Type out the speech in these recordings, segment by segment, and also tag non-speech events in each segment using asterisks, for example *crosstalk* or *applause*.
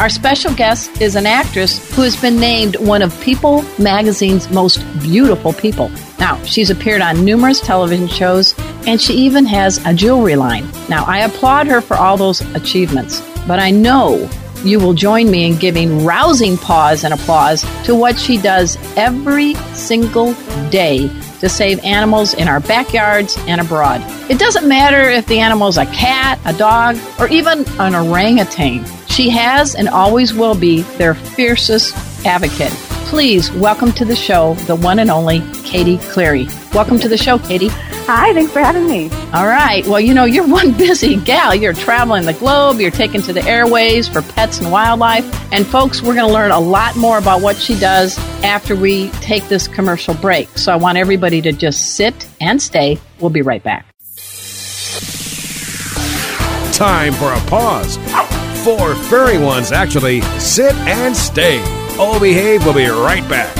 Our special guest is an actress who has been named one of People magazine's most beautiful people. Now, she's appeared on numerous television shows and she even has a jewelry line. Now, I applaud her for all those achievements, but I know you will join me in giving rousing pause and applause to what she does every single day to save animals in our backyards and abroad. It doesn't matter if the animal is a cat, a dog, or even an orangutan. She has and always will be their fiercest advocate. Please welcome to the show the one and only Katie Cleary. Welcome to the show, Katie. Hi, thanks for having me. All right. Well, you know, you're *laughs* one busy gal. You're traveling the globe, you're taking to the airways for pets and wildlife. And, folks, we're going to learn a lot more about what she does after we take this commercial break. So I want everybody to just sit and stay. We'll be right back. Time for a pause. Four furry ones, actually. Sit and stay. O Behave we'll be right back.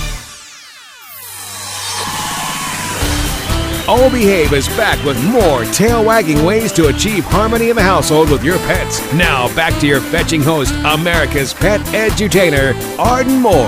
O Behave is back with more tail wagging ways to achieve harmony in the household with your pets. Now, back to your fetching host, America's pet edutainer, Arden Moore.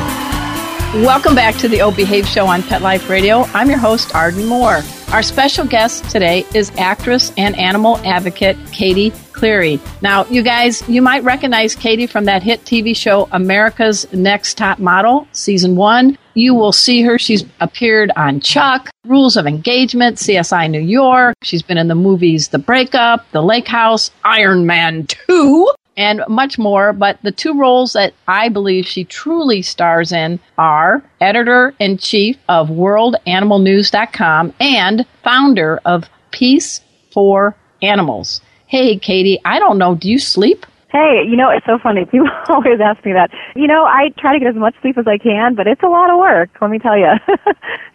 Welcome back to the O Behave Show on Pet Life Radio. I'm your host, Arden Moore. Our special guest today is actress and animal advocate Katie Cleary. Now, you guys, you might recognize Katie from that hit TV show America's Next Top Model, season one. You will see her. She's appeared on Chuck, Rules of Engagement, CSI New York. She's been in the movies The Breakup, The Lake House, Iron Man 2, and much more. But the two roles that I believe she truly stars in are editor in chief of WorldAnimalNews.com and founder of Peace for Animals. Hey, Katie, I don't know, do you sleep? Hey, you know, it's so funny. *laughs* People always ask me that. You know, I try to get as much sleep as I can, but it's a lot of work, let me tell *laughs* you.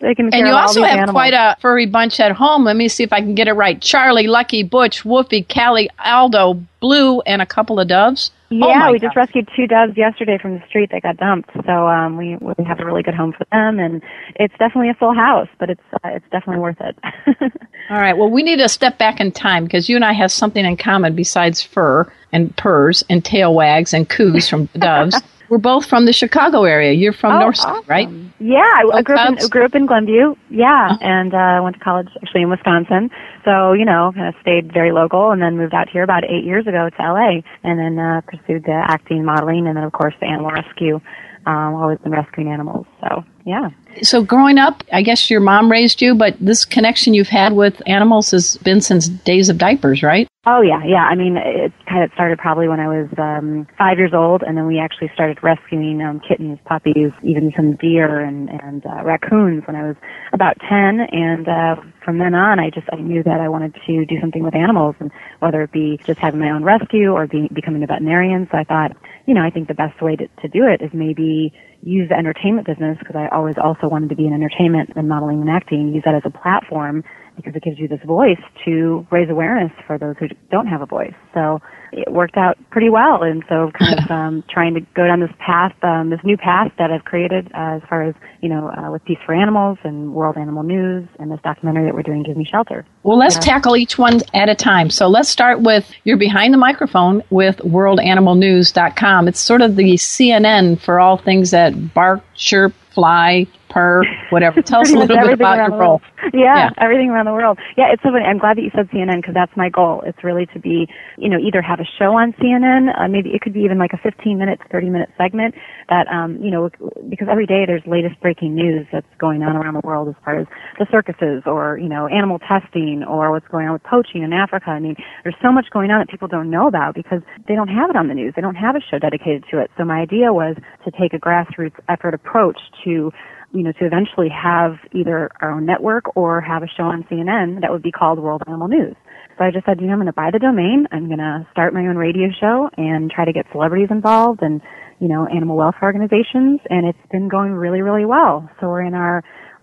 they can and you also have animals. quite a furry bunch at home. Let me see if I can get it right. Charlie, Lucky, Butch, Woofy, Callie, Aldo, Blue, and a couple of doves. Yeah, oh we just rescued two doves yesterday from the street that got dumped. So um, we we have a really good home for them, and it's definitely a full house, but it's uh, it's definitely worth it. *laughs* All right. Well, we need to step back in time because you and I have something in common besides fur and purrs and tail wags and coos from doves. *laughs* We're both from the Chicago area. You're from oh, North, awesome. right? Yeah, I, I grew up, in, grew up in Glenview. Yeah, Oh. and uh, went to college actually in Wisconsin. So you know, kind of stayed very local, and then moved out here about eight years ago to LA, and then uh, pursued the acting, modeling, and then of course the animal rescue. Um, always been rescuing animals. So yeah. So, growing up, I guess your mom raised you, but this connection you've had with animals has been since days of diapers, right? Oh yeah, yeah. I mean, it kind of started probably when I was um, five years old, and then we actually started rescuing um, kittens, puppies, even some deer and and uh, raccoons when I was about ten. And uh, from then on, I just I knew that I wanted to do something with animals, and whether it be just having my own rescue or be, becoming a veterinarian. So I thought, you know, I think the best way to, to do it is maybe use the entertainment business because I always also wanted to be in entertainment and modeling and acting, use that as a platform because it gives you this voice to raise awareness for those who don't have a voice. So it worked out pretty well. And so kind of *laughs* um, trying to go down this path, um, this new path that I've created uh, as far as, you know, uh, with Peace for Animals and World Animal News and this documentary that we're doing, Give Me Shelter. Well, let's yeah. tackle each one at a time. So let's start with you're behind the microphone with worldanimalnews.com. It's sort of the CNN for all things that bark, chirp, fly, purr, whatever. Tell us a little bit about your role. Yeah, yeah, everything around the world. Yeah, it's so funny. I'm glad that you said CNN because that's my goal. It's really to be, you know, either have a show on CNN, uh, maybe it could be even like a 15 minute, 30 minute segment that, um, you know, because every day there's latest breaking news that's going on around the world as far as the circuses or, you know, animal testing or what's going on with poaching in Africa. I mean, there's so much going on that people don't know about because they don't have it on the news. They don't have a show dedicated to it. So my idea was to take a grassroots effort approach to you know, to eventually have either our own network or have a show on CNN that would be called World Animal News. So I just said, you know, I'm going to buy the domain. I'm going to start my own radio show and try to get celebrities involved and, you know, animal welfare organizations. And it's been going really, really well. So we're in our,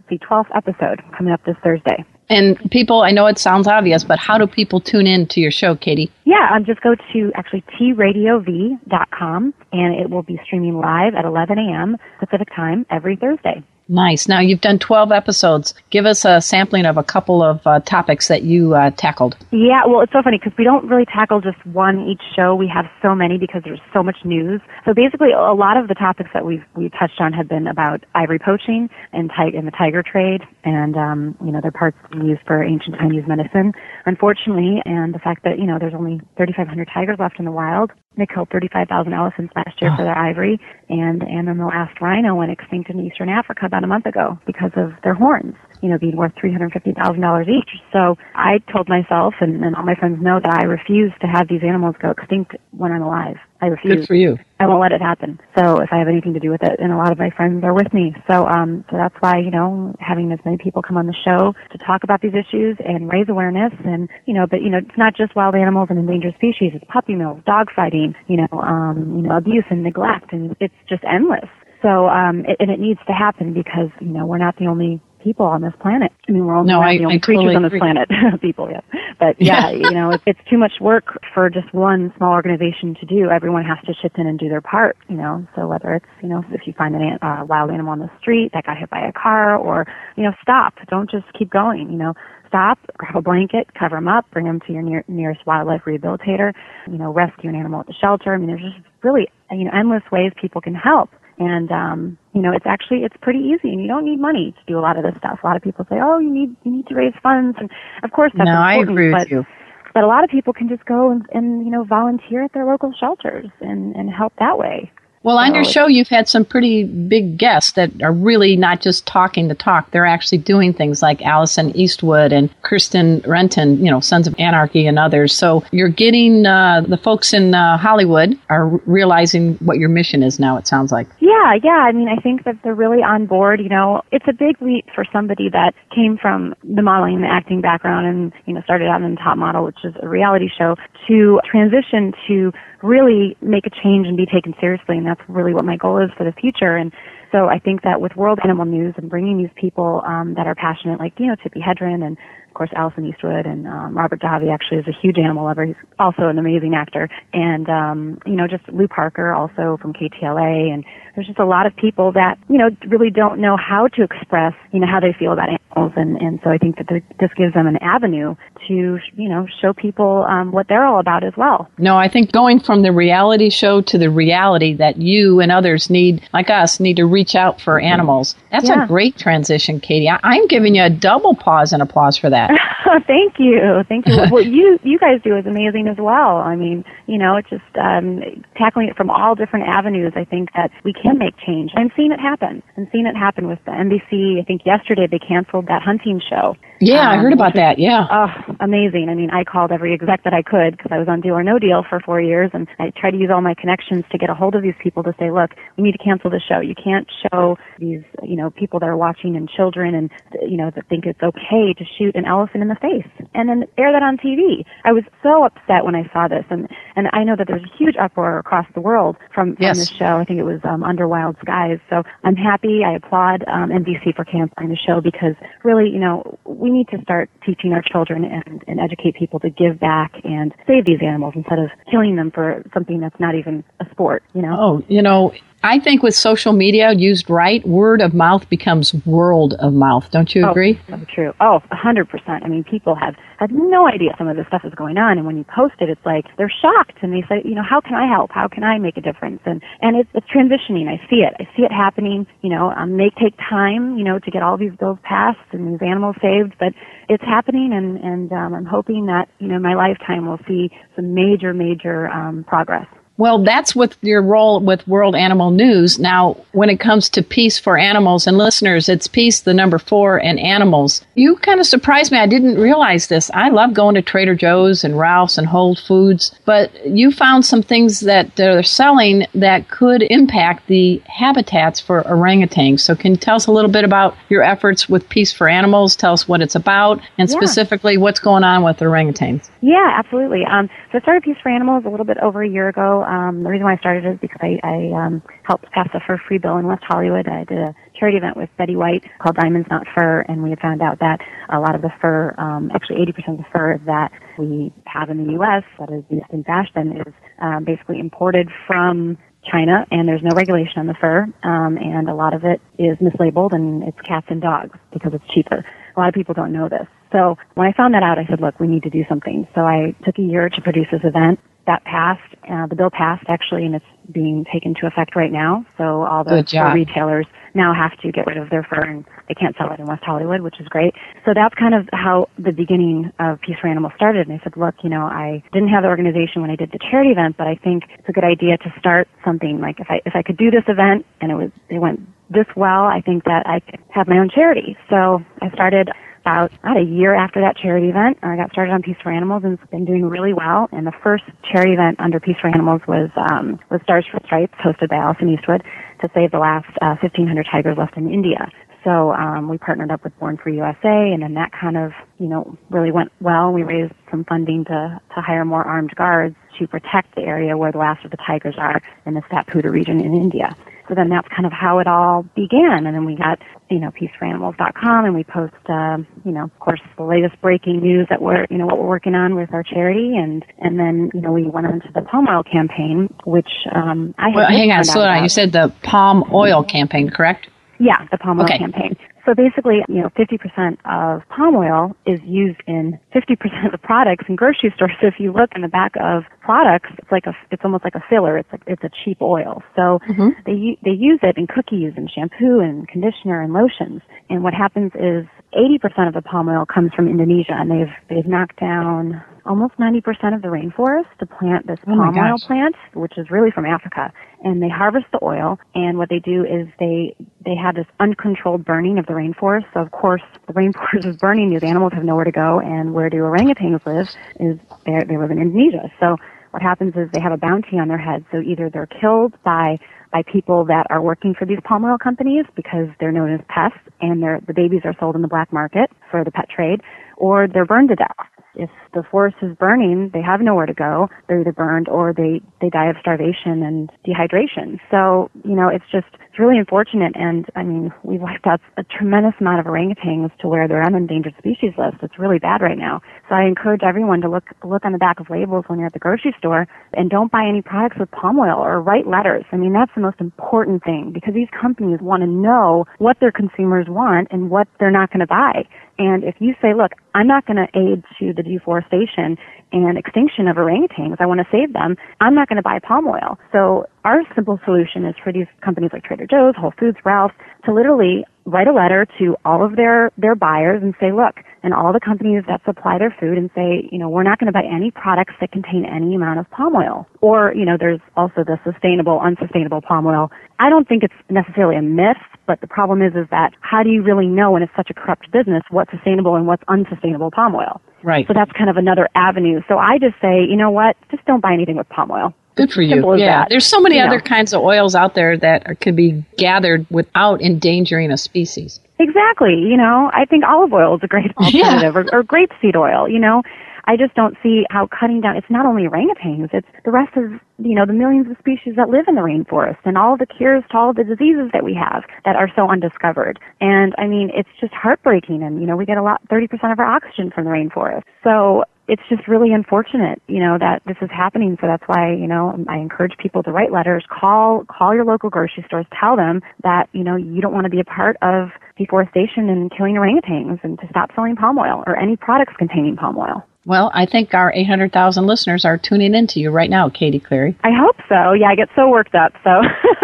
see, 12th episode coming up this Thursday. And people, I know it sounds obvious, but how do people tune in to your show, Katie? Yeah, um, just go to actually tradiov.com and it will be streaming live at 11 a.m. Pacific time every Thursday. Nice. Now you've done 12 episodes. Give us a sampling of a couple of uh, topics that you uh, tackled. Yeah, well, it's so funny because we don't really tackle just one each show. We have so many because there's so much news. So basically, a lot of the topics that we've we touched on have been about ivory poaching and, tig- and the tiger trade, and um, you know their parts used for ancient Chinese medicine. Unfortunately, and the fact that you know there's only 3,500 tigers left in the wild, they killed 35,000 elephants last year oh. for their ah. ivory, and and then the last rhino went extinct in eastern Africa about a month ago because of their horns, you know, being worth $350,000 each. So I told myself, and, and all my friends know that I refuse to have these animals go extinct when I'm alive. I refuse. Good for you. I won't let it happen. So if I have anything to do with it, and a lot of my friends are with me. So um, so that's why you know having as many people come on the show to talk about these issues and raise awareness, and you know, but you know, it's not just wild animals and endangered species. It's puppy mills, dog fighting, you know, um, you know, abuse and neglect, and it's just endless. So um, it, and it needs to happen because you know we're not the only people on this planet. I mean, we're only no, I, the only I creatures totally on this agree. planet, *laughs* people, yeah. But yeah, you know, it's, it's too much work for just one small organization to do. Everyone has to chip in and do their part, you know. So whether it's, you know, if you find a uh, wild animal on the street that got hit by a car, or you know, stop. Don't just keep going. You know, stop, grab a blanket, cover them up, bring them to your near, nearest wildlife rehabilitator. You know, rescue an animal at the shelter. I mean, there's just really you know endless ways people can help. And um, you know, it's actually it's pretty easy, and you don't need money to do a lot of this stuff. A lot of people say, "Oh, you need you need to raise funds," and of course that's no, important. I agree but, with you. But a lot of people can just go and, and you know volunteer at their local shelters and and help that way. Well, on your show, you've had some pretty big guests that are really not just talking the talk. They're actually doing things like Alison Eastwood and Kristen Renton, you know, Sons of Anarchy and others. So you're getting uh, the folks in uh, Hollywood are realizing what your mission is now, it sounds like. Yeah, yeah. I mean, I think that they're really on board. You know, it's a big leap for somebody that came from the modeling and the acting background and, you know, started out in Top Model, which is a reality show, to transition to really make a change and be taken seriously. And that's really what my goal is for the future. And so I think that with World Animal News and bringing these people um, that are passionate, like you know Tippi Hedren and course Alison Eastwood and um, Robert Davi actually is a huge animal lover. He's also an amazing actor, and um, you know just Lu Parker also from KTLA, and there's just a lot of people that you know really don't know how to express you know how they feel about animals, and and so I think that this gives them an avenue to you know show people um, what they're all about as well. No, I think going from the reality show to the reality that you and others need, like us, need to reach out for animals. That's Yeah. a great transition, Katie. I- I'm giving you a double pause and applause for that that. *laughs* *laughs* Thank you, thank you. what *laughs* you you guys do is amazing as well. I mean, you know, it's just um, tackling it from all different avenues. I think that we can make change. I'm seeing it happen. I'm seeing it happen with the NBC. I think yesterday they canceled that hunting show. Yeah, I Um, heard about was- that. Yeah. Oh, amazing. I mean, I called every exec that I could because I was on Deal or No Deal for four years and I tried to use all my connections to get a hold of these people to say, look, we need to cancel the show. You can't show these, you know, people that are watching and children and, you know, that think it's okay to shoot an elephant in the the face and then air that on TV. I was so upset when I saw this, and and I know that there's a huge uproar across the world from, from Yes. this show. I think it was um, Under Wild Skies. So I'm happy. I applaud um, NBC for canceling the show because really, you know, we need to start teaching our children and, and educate people to give back and save these animals instead of killing them for something that's not even a sport. You know. Oh, you know, I think with social media used right, word of mouth becomes world of mouth. Don't you agree? Oh, so true. Oh, a hundred percent. I mean, people have had no idea some of this stuff is going on, and when you post it, it's like they're shocked, and they say, you know, how can I help? How can I make a difference? And and it's it's transitioning. I see it. I see it happening. You know, um, may take time, you know, to get all these bills passed and these animals saved, but it's happening, and and um, I'm hoping that you know, in my lifetime, we'll see some major, major um, progress. Well, that's with your role with World Animal News. Now, when it comes to peace for animals and listeners, it's peace, the number four, and animals. You kind of surprised me. I didn't realize this. I love going to Trader Joe's and Ralph's and Whole Foods, but you found some things that they're selling that could impact the habitats for orangutans. So, can you tell us a little bit about your efforts with Peace for Animals? Tell us what it's about and Yeah. specifically what's going on with orangutans. Yeah, absolutely. Um, so I started Peace for Animals a little bit over a year ago. Um, the reason why I started is because I, I um, helped pass a fur-free bill in West Hollywood. I did a charity event with Betty White called Diamonds Not Fur, and we had found out that a lot of the fur, um, actually 80% of the fur that we have in the U.S. that is used in fashion is um, basically imported from China, and there's no regulation on the fur, um, and a lot of it is mislabeled, and it's cats and dogs because it's cheaper. A lot of people don't know this. So when I found that out, I said, look, we need to do something. So I took a year to produce this event. That passed. Uh, the bill passed actually, and it's being taken to effect right now. So all the retailers now have to get rid of their fur, and they can't sell it in West Hollywood, which is great. So that's kind of how the beginning of Peace for Animals started. And I said, look, you know, I didn't have the organization when I did the charity event, but I think it's a good idea to start something. Like if I if I could do this event and it was it went this well, I think that I could have my own charity. So I started about about a year after that charity event. I got started on Peace for Animals and it's been doing really well. And the first charity event under Peace for Animals was um, was Stars for Stripes, hosted by Alison Eastwood, to save the last uh, 1,500 tigers left in India. So um, we partnered up with Born Free USA, and then that kind of you know really went well. We raised some funding to to hire more armed guards to protect the area where the last of the tigers are in the Satpura region in India. So then that's kind of how it all began. And then we got, you know, peaceforanimals.com and we post, um, you know, of course, the latest breaking news that we're, you know, what we're working on with our charity. And, and then, you know, we went into the palm oil campaign, which, um, I had Well, hang on, slow down. You said the palm oil campaign, correct? Yeah, the palm oil Okay. campaign. So basically, you know, 50% of palm oil is used in 50% of the products in grocery stores. So if you look in the back of products, it's like a, it's almost like a filler. It's like, it's a cheap oil. So mm-hmm. they, u- they use it in cookies and shampoo and conditioner and lotions. And what happens is 80% of the palm oil comes from Indonesia and they've, they've knocked down almost 90% of the rainforest to plant this Oh palm oil plant, which is really from Africa. And they harvest the oil, and what they do is they they have this uncontrolled burning of the rainforest. So of course, the rainforest is burning. These animals have nowhere to go, and where do orangutans live? Is they they live in Indonesia. So what happens is they have a bounty on their heads. So either they're killed by by people that are working for these palm oil companies because they're known as pests, and they're, the babies are sold in the black market for the pet trade, or they're burned to death if the forest is burning, they have nowhere to go. They're either burned or they, they die of starvation and dehydration. So, you know, it's just, it's really unfortunate. And I mean, we've wiped out a tremendous amount of orangutans to where they're on the endangered species list. It's really bad right now. So I encourage everyone to look, look on the back of labels when you're at the grocery store and don't buy any products with palm oil or write letters. I mean, that's the most important thing because these companies want to know what their consumers want and what they're not going to buy. And if you say, look, I'm not going to aid to the deforestation and extinction of orangutans, I want to save them, I'm not going to buy palm oil. So our simple solution is for these companies like Trader Joe's, Whole Foods, Ralph's to literally write a letter to all of their, their buyers and say, look, and all the companies that supply their food and say, you know, we're not going to buy any products that contain any amount of palm oil. Or, you know, there's also the sustainable, unsustainable palm oil. I don't think it's necessarily a myth, but the problem is, is that how do you really know when it's such a corrupt business what's sustainable and what's unsustainable palm oil? Right. So that's kind of another avenue. So I just say, you know what? Just don't buy anything with palm oil. Good for you. Simple as yeah, that. there's so many You other know. kinds of oils out there that are, could be gathered without endangering a species. Exactly. You know, I think olive oil is a great *laughs* alternative, or, or grapeseed oil. You know, I just don't see how cutting down. It's not only orangutans; it's the rest of you know the millions of species that live in the rainforest, and all the cures to all the diseases that we have that are so undiscovered. And I mean, it's just heartbreaking. And you know, we get a lot, thirty percent of our oxygen from the rainforest. So it's just really unfortunate, you know, that this is happening. So that's why, you know, I encourage people to write letters, call, call your local grocery stores, tell them that, you know, you don't want to be a part of deforestation and killing orangutans and to stop selling palm oil or any products containing palm oil. Well, I think our 800,000 listeners are tuning in to you right now, Katie Cleary. I hope so. Yeah, I get so worked up. So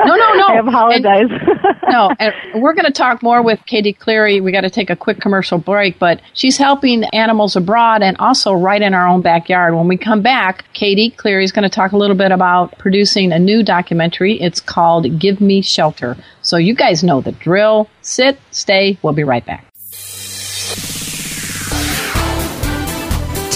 No, no, no. *laughs* I apologize. no, and we're going to talk more with Katie Cleary. We got to take a quick commercial break, but she's helping animals abroad and also right in our own backyard. When we come back, Katie Cleary is going to talk a little bit about producing a new documentary. It's called Give Me Shelter. So you guys know the drill. Sit, stay. We'll be right back.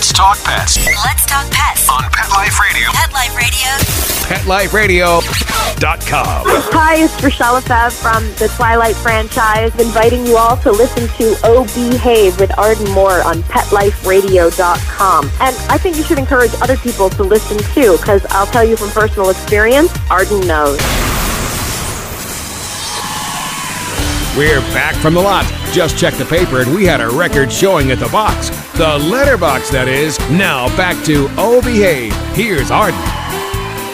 Let's talk pets Let's talk pets. on Pet Life Radio. Pet Life Radio. PetLifeRadio.com. Hi, it's Rachelle Lefevre from the Twilight franchise, inviting you all to listen to Oh Behave with Arden Moore on PetLifeRadio.com. And I think you should encourage other people to listen too, because I'll tell you from personal experience, Arden knows. We're back from the lot. Just checked the paper and we had a record showing at the box. The letterbox, that is. Now back to Oh Behave. Here's Arden.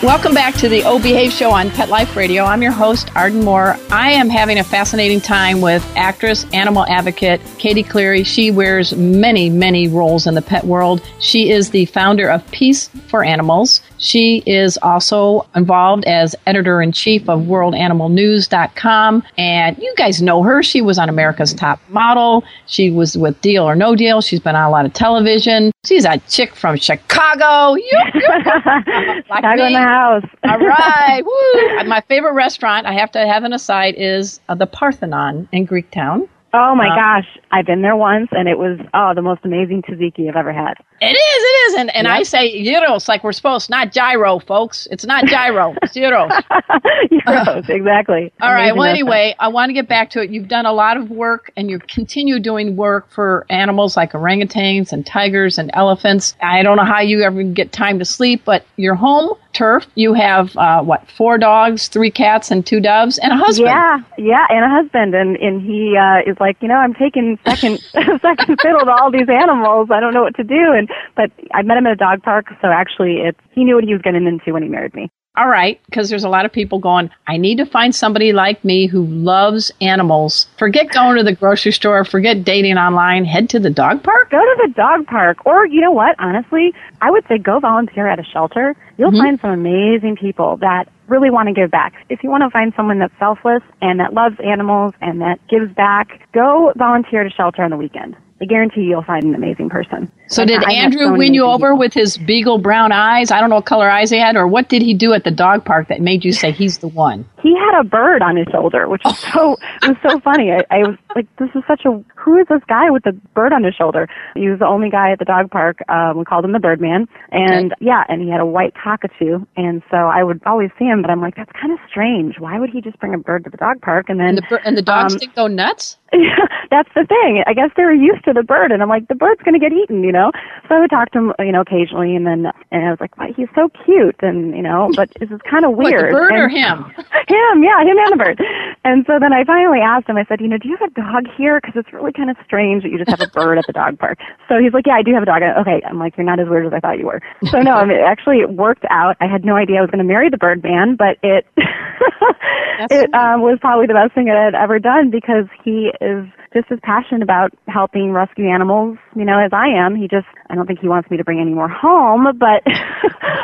Welcome back to the O Behave Show on Pet Life Radio. I'm your host, Arden Moore. I am having a fascinating time with actress, animal advocate Katie Cleary. She wears many, many roles in the pet world. She is the founder of Peace for Animals. She is also involved as editor in chief of WorldAnimalNews.com. And you guys know her. She was on America's Top Model. She was with Deal or No Deal. She's been on a lot of television. She's a chick from Chicago. You, *laughs* like Chicago in the house. All right. *laughs* Woo. My favorite restaurant, I have to have an aside, is uh, the Parthenon in Greektown. Oh my Uh, gosh, I've been there once, and it was oh the most amazing tzatziki I've ever had. It is, it is. And, and I say gyros like we're supposed, not gyro, folks. It's not gyro, *laughs* it's gyros. *laughs* Euros, exactly. *laughs* All right. Amazing Well, restaurant. anyway, I want to get back to it. You've done a lot of work and you continue doing work for animals like orangutans and tigers and elephants. I don't know how you ever get time to sleep, but you're home turf, you have, uh, what, four dogs, three cats, and two doves, and a husband. Yeah, yeah, and a husband, and and he uh, is like, you know, I'm taking second *laughs* second fiddle to all these animals. I don't know what to do, and but I met him at a dog park, so actually, it's he knew what he was getting into when he married me. All right, because there's a lot of people going, I need to find somebody like me who loves animals. Forget going to the grocery store, forget dating online, head to the dog park. Go to the dog park, or you know what? Honestly, I would say go volunteer at a shelter. You'll mm-hmm. find some amazing people that really want to give back. If you want to find someone that's selfless and that loves animals and that gives back, go volunteer at a shelter on the weekend. I guarantee you'll find an amazing person. So Like, did I Andrew so win you over people. with his beagle brown eyes? I don't know what color eyes he had, or what did he do at the dog park that made you say he's the one? He had a bird on his shoulder, which was so it was so funny. I, I was like, this is such a who is this guy with the bird on his shoulder? He was the only guy at the dog park. Um, we called him the Birdman, and okay. yeah, and he had a white cockatoo, and so I would always see him, but I'm like, that's kind of strange. Why would he just bring a bird to the dog park and then and the, and the dogs um, didn't go nuts? Yeah, *laughs* that's the thing. I guess they were used to the bird, and I'm like, the bird's going to get eaten, you know. So I would talk to him, you know, occasionally, and then and I was like, well, he's so cute, and you know, but this is kind of weird. What, the bird and, or him? *laughs* Him, yeah, him and the bird. And so then I finally asked him. I said, you know, do you have a dog here? Because it's really kind of strange that you just have a bird at the dog park. So he's like, yeah, I do have a dog. I, okay, I'm like, you're not as weird as I thought you were. So no, I mean, actually it worked out. I had no idea I was going to marry the bird man, but it *laughs* it um, was probably the best thing I had ever done because he is just as passionate about helping rescue animals, you know, as I am. He just, I don't think he wants me to bring any more home, *laughs* but,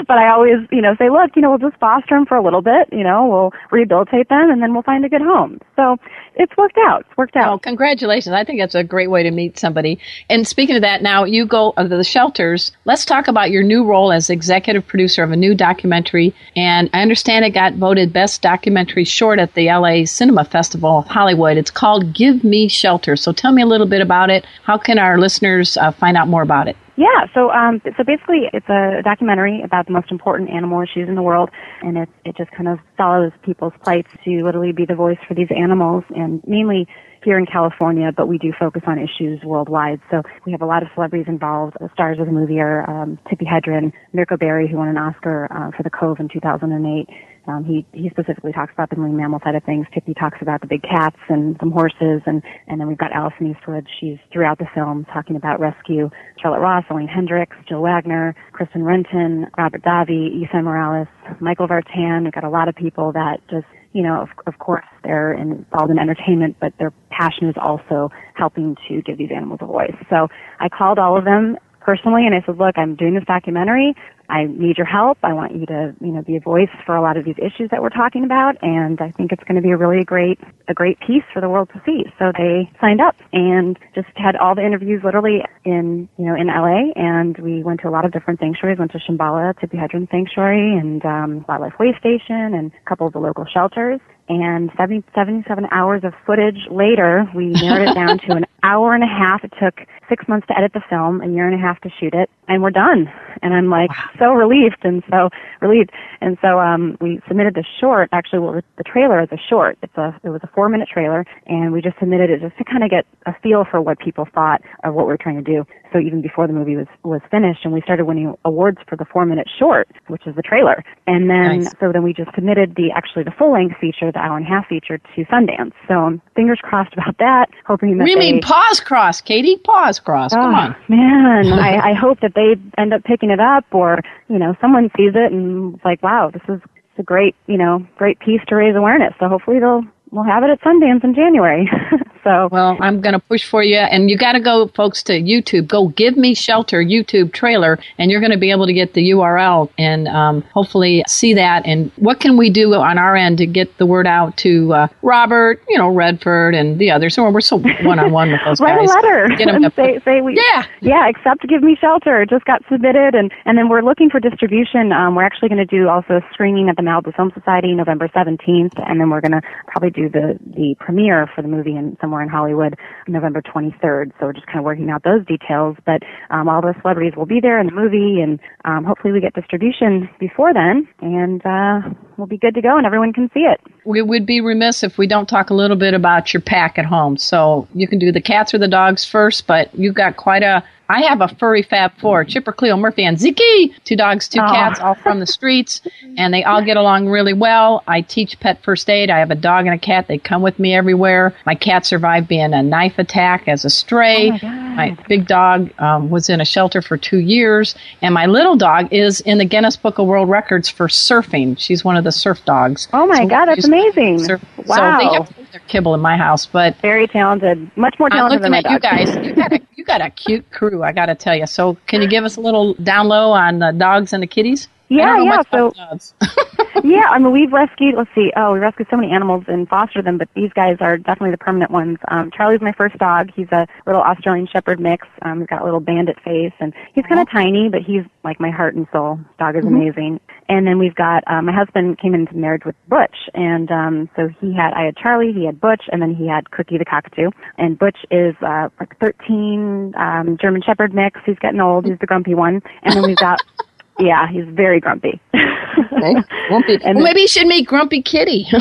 but I always, you know, say, look, you know, we'll just foster them for a little bit, you know, we'll rehabilitate them and then we'll find a good home. So it's worked out. It's worked out. Oh, congratulations. I think that's a great way to meet somebody. And speaking of that, now you go to the shelters. Let's talk about your new role as executive producer of a new documentary. And I understand it got voted best documentary short at the LA Cinema Festival of Hollywood. It's called Give Me Shelter shelter. So tell me a little bit about it. How can our listeners uh, find out more about it? Yeah, so um, so basically, it's a documentary about the most important animal issues in the world, and it it just kind of follows people's plights to literally be the voice for these animals, and mainly here in California, but we do focus on issues worldwide. So we have a lot of celebrities involved. The stars of the movie are um, Tippi Hedren, Ric O'Barry, who won an Oscar uh, for The Cove in 2008, um, he he specifically talks about the marine mammal side of things. Tippi talks about the big cats and some horses, and and then we've got Alison Eastwood. She's throughout the film talking about rescue. Charlotte Ross, Elaine Hendrix, Jill Wagner, Kristen Renton, Robert Davi, Ethan Morales, Michael Vartan. We've got a lot of people that just you know, of, of course, they're involved in entertainment, but their passion is also helping to give these animals a voice. So I called all of them personally and I said, look, I'm doing this documentary. I need your help. I want you to, you know, be a voice for a lot of these issues that we're talking about, and I think it's going to be a really great, a great piece for the world to see. So they signed up and just had all the interviews literally in, you know, in LA, and we went to a lot of different sanctuaries. Went to Shambala, Tippi Hedren Sanctuary, and um, Wildlife Way Station, and a couple of the local shelters. And 70, 77 hours of footage later, we narrowed it down to an *laughs* hour and a half. It took six months to edit the film, a year and a half to shoot it, and we're done. And I'm like wow. so relieved and so relieved. And so um, we submitted the short. Actually, well, the trailer is a short. It's a it was a four minute trailer, and we just submitted it just to kind of get a feel for what people thought of what we are trying to do. So even before the movie was was finished, and we started winning awards for the four minute short, which is the trailer. And then nice. so then we just submitted the actually the full length feature, the hour and a half feature, to Sundance. So um, fingers crossed about that. Hoping that we mean pause cross, Katie, pause cross. Come oh, on, man. *laughs* I, I hope that they end up picking it up, or you know, someone sees it and like, wow, this is a great, you know, great piece to raise awareness. So hopefully they'll we'll have it at Sundance in January. *laughs* so well, I'm going to push for you, and you got to go, folks, to YouTube. Go give me shelter YouTube trailer, and you're going to be able to get the URL and um, hopefully see that. And what can we do on our end to get the word out to uh, Robert, you know, Redford, and the others? So we're so one on one with those Write guys. *laughs* Write a letter get them say, say we yeah yeah accept give me shelter. It just got submitted, and and then we're looking for distribution. Um, we're actually going to do also a screening at the Malibu Film Society November 17th, and then we're going to probably do the the premiere for the movie in somewhere in Hollywood November 23rd. So we're just kind of working out those details. But um, all the celebrities will be there in the movie, and um, hopefully we get distribution before then, and uh, we'll be good to go, and everyone can see it. We would be remiss if we don't talk a little bit about your pack at home. So you can do the cats or the dogs first, but you've got quite a I have a furry fab four, Chipper, Cleo, Murphy, and Ziki. Two dogs, two cats, all from the *laughs* streets, and they all get along really well. I teach pet first aid. I have a dog and a cat. They come with me everywhere. My cat survived being a knife attack as a stray. Oh my, big dog um, was in a shelter for two years, and my little dog is in the Guinness Book of World Records for surfing. She's one of the surf dogs. Oh my so God, that's amazing! Surf. Wow. So they have their kibble in my house, but very talented, much more talented than my dog. You guys, you got a, you got a cute crew. I got to tell you. So, can you give us a little down low on the dogs and the kitties? Yeah, yeah. So, *laughs* yeah, I mean, we've rescued. Let's see. Oh, we rescued so many animals and fostered them, but these guys are definitely the permanent ones. Um, Charlie's my first dog. He's a little Australian Shepherd mix. Um, he's got a little bandit face, and he's kind of tiny, but he's like my heart and soul. Dog is mm-hmm. amazing. And then we've got uh, my husband came into marriage with Butch, and um, so he had I had Charlie, he had Butch, and then he had Cookie the cockatoo. And Butch is uh, like 13 um, German Shepherd mix. He's getting old. He's the grumpy one. And then we've got *laughs* yeah, he's very grumpy. okay. Grumpy. *laughs* And well, maybe you should meet Grumpy Kitty. *laughs* uh,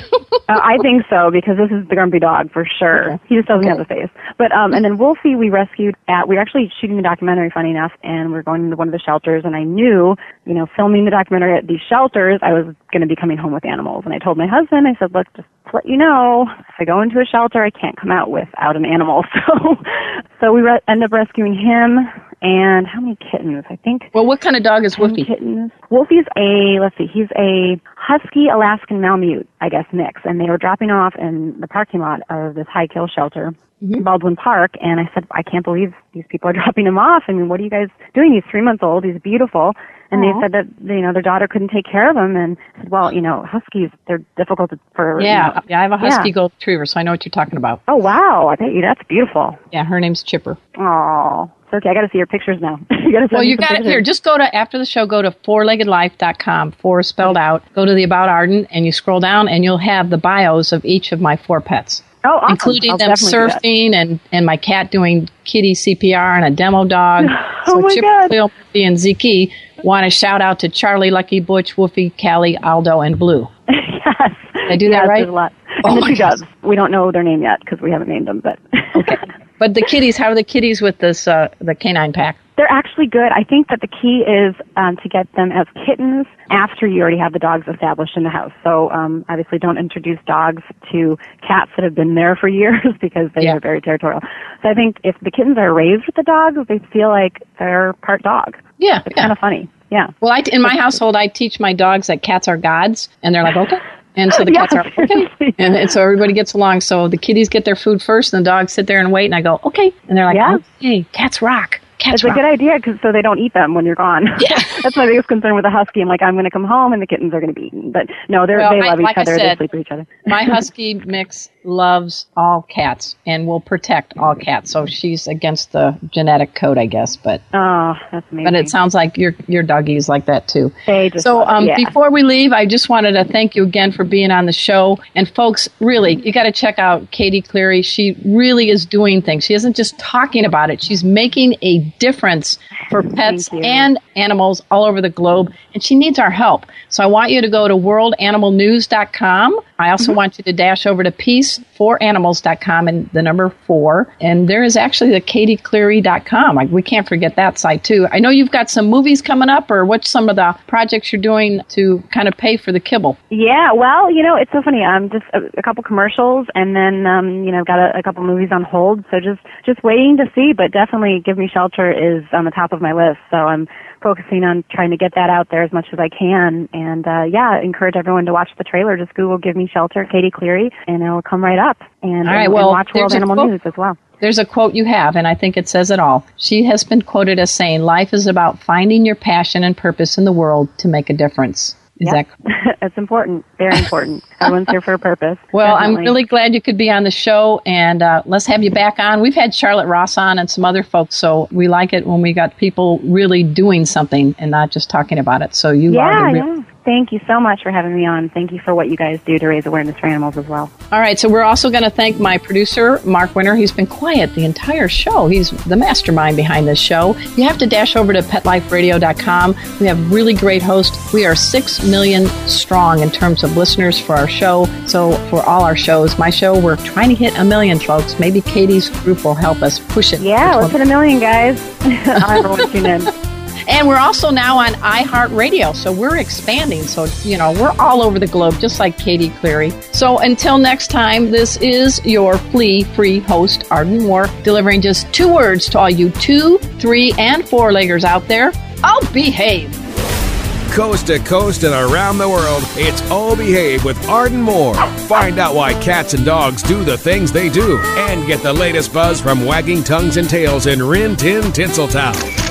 I think so because this is the grumpy dog for sure. Okay. He just doesn't okay. have a face. But um, and then Wolfie we rescued at We're actually shooting a documentary, funny enough, and we are going to one of the shelters, and I knew, you know, filming the documentary at these shelters, I was going to be coming home with animals, and I told my husband, I said, look, just to let you know, if I go into a shelter, I can't come out without an animal. *laughs* So, so we re- end up rescuing him and how many kittens? I think. Well, what kind of dog is Wolfie? Kittens. Wolfie's a let's see, he's a husky Alaskan Malamute, I guess mix, and they were dropping off in the parking lot of this high kill shelter. Mm-hmm. Baldwin Park, and I said, I can't believe these people are *laughs* dropping him off. I mean, what are you guys doing? He's three months old. He's beautiful. And Aww. they said that you know their daughter couldn't take care of him, and said, well, you know, huskies they're difficult for. Yeah, you know, yeah, I have a husky yeah. gold retriever, so I know what you're talking about. Oh wow, I bet you that's beautiful. Yeah, her name's Chipper. Oh, okay. I got to see your pictures now. *laughs* you got to Well, you got it here. Just go to after the show. Go to fourleggedlife.com. Four spelled out. Go to the about Arden, and you scroll down, and you'll have the bios of each of my four pets. Oh, awesome. including I'll them surfing and, and my cat doing kitty CPR and a demo dog. *laughs* oh so my Chip, God. And Ziki want to shout out to Charlie, Lucky, Butch, Woofy, Callie, Aldo, and Blue. *laughs* yes. Did I do yes, that right? A lot. Oh two doves. We don't know their name yet because we haven't named them, but. okay. *laughs* But the kitties, how are the kitties with this, uh, the canine pack? They're actually good. I think that the key is um, to get them as kittens after you already have the dogs established in the house. So um, obviously, don't introduce dogs to cats that have been there for *laughs* years because they Yeah. are very territorial. So I think if the kittens are raised with the dogs, they feel like they're part dog. Yeah, It's yeah. kind of funny. Yeah. Well, I, in my household, I teach my dogs that cats are gods, and they're like, *laughs* okay. And so the Yeah, cats are okay, and, and so everybody gets along. So the kitties get their food first, and the dogs sit there and wait. And I go, okay, and they're like, Yeah. okay, cats rock. Cats It's a good idea because so they don't eat them when you're gone. Yeah. *laughs* That's my biggest concern with a husky. I'm like, I'm going to come home and the kittens are going to be eaten. But no, they're, Well, they I- love like each other. said, they sleep with each other. my *laughs* husky mix loves all cats and will protect all cats. So she's against the genetic code, I guess. But Oh, that's amazing. but it sounds like your your doggy is like that too. Just So um, yeah. before we leave, I just wanted to thank you again for being on the show. And folks, really, you got to check out Katie Cleary. She really is doing things. She isn't just talking about it. She's making a difference for pets and animals all over the globe. And she needs our help. So I want you to go to worldanimalnews.com. I also want you to dash over to peaceforanimals.com and the number four. And there is actually the katiecleary.com. Like, we can't forget that site too. I know you've got some movies coming up or what's some of the projects you're doing to kind of pay for the kibble? Yeah, well, you know, it's so funny. Um, just a, a couple commercials, and then um, you know, I've got a, a couple movies on hold. So just just waiting to see. But definitely, Give Me Shelter is on the top of my list. So I'm focusing on trying to get that out there as much as I can. And uh, yeah, encourage everyone to watch the trailer. Just Google Give Me Shelter, Katie Cleary, and it'll come right up. And, All right, and, well, and watch World Animal quote- News as well. There's a quote you have, and I think it says it all. She has been quoted as saying, Life is about finding your passion and purpose in the world to make a difference. Is Yeah. that it's important. Very important. Everyone's here for a purpose. Well, I'm really glad you could be on the show, and uh, let's have you back on. We've had Charlotte Ross on and some other folks, so we like it when we got people really doing something and not just talking about it. So you Yeah, are the real. yeah. Thank you so much for having me on. Thank you for what you guys do to raise awareness for animals as well. All right, so we're also going to thank my producer, Mark Winter. He's been quiet the entire show. He's the mastermind behind this show. You have to dash over to petliferadio.com. We have really great hosts. We are 6 million strong in terms of listeners for our show. So, for all our shows, my show, we're trying to hit a million, folks. Maybe Katie's group will help us push it. Yeah, let's hit a million, guys. *laughs* *laughs* Everyone tune in. And we're also now on iHeartRadio, so we're expanding. So, you know, we're all over the globe, just like Katie Cleary. So until next time, this is your flea free host, Arden Moore, delivering just two words to all you two, three, and four leggers out there. I'll behave. Coast to coast and around the world, it's All Behave with Arden Moore. Find out why cats and dogs do the things they do and get the latest buzz from wagging tongues and tails in Rin Tin Tinseltown.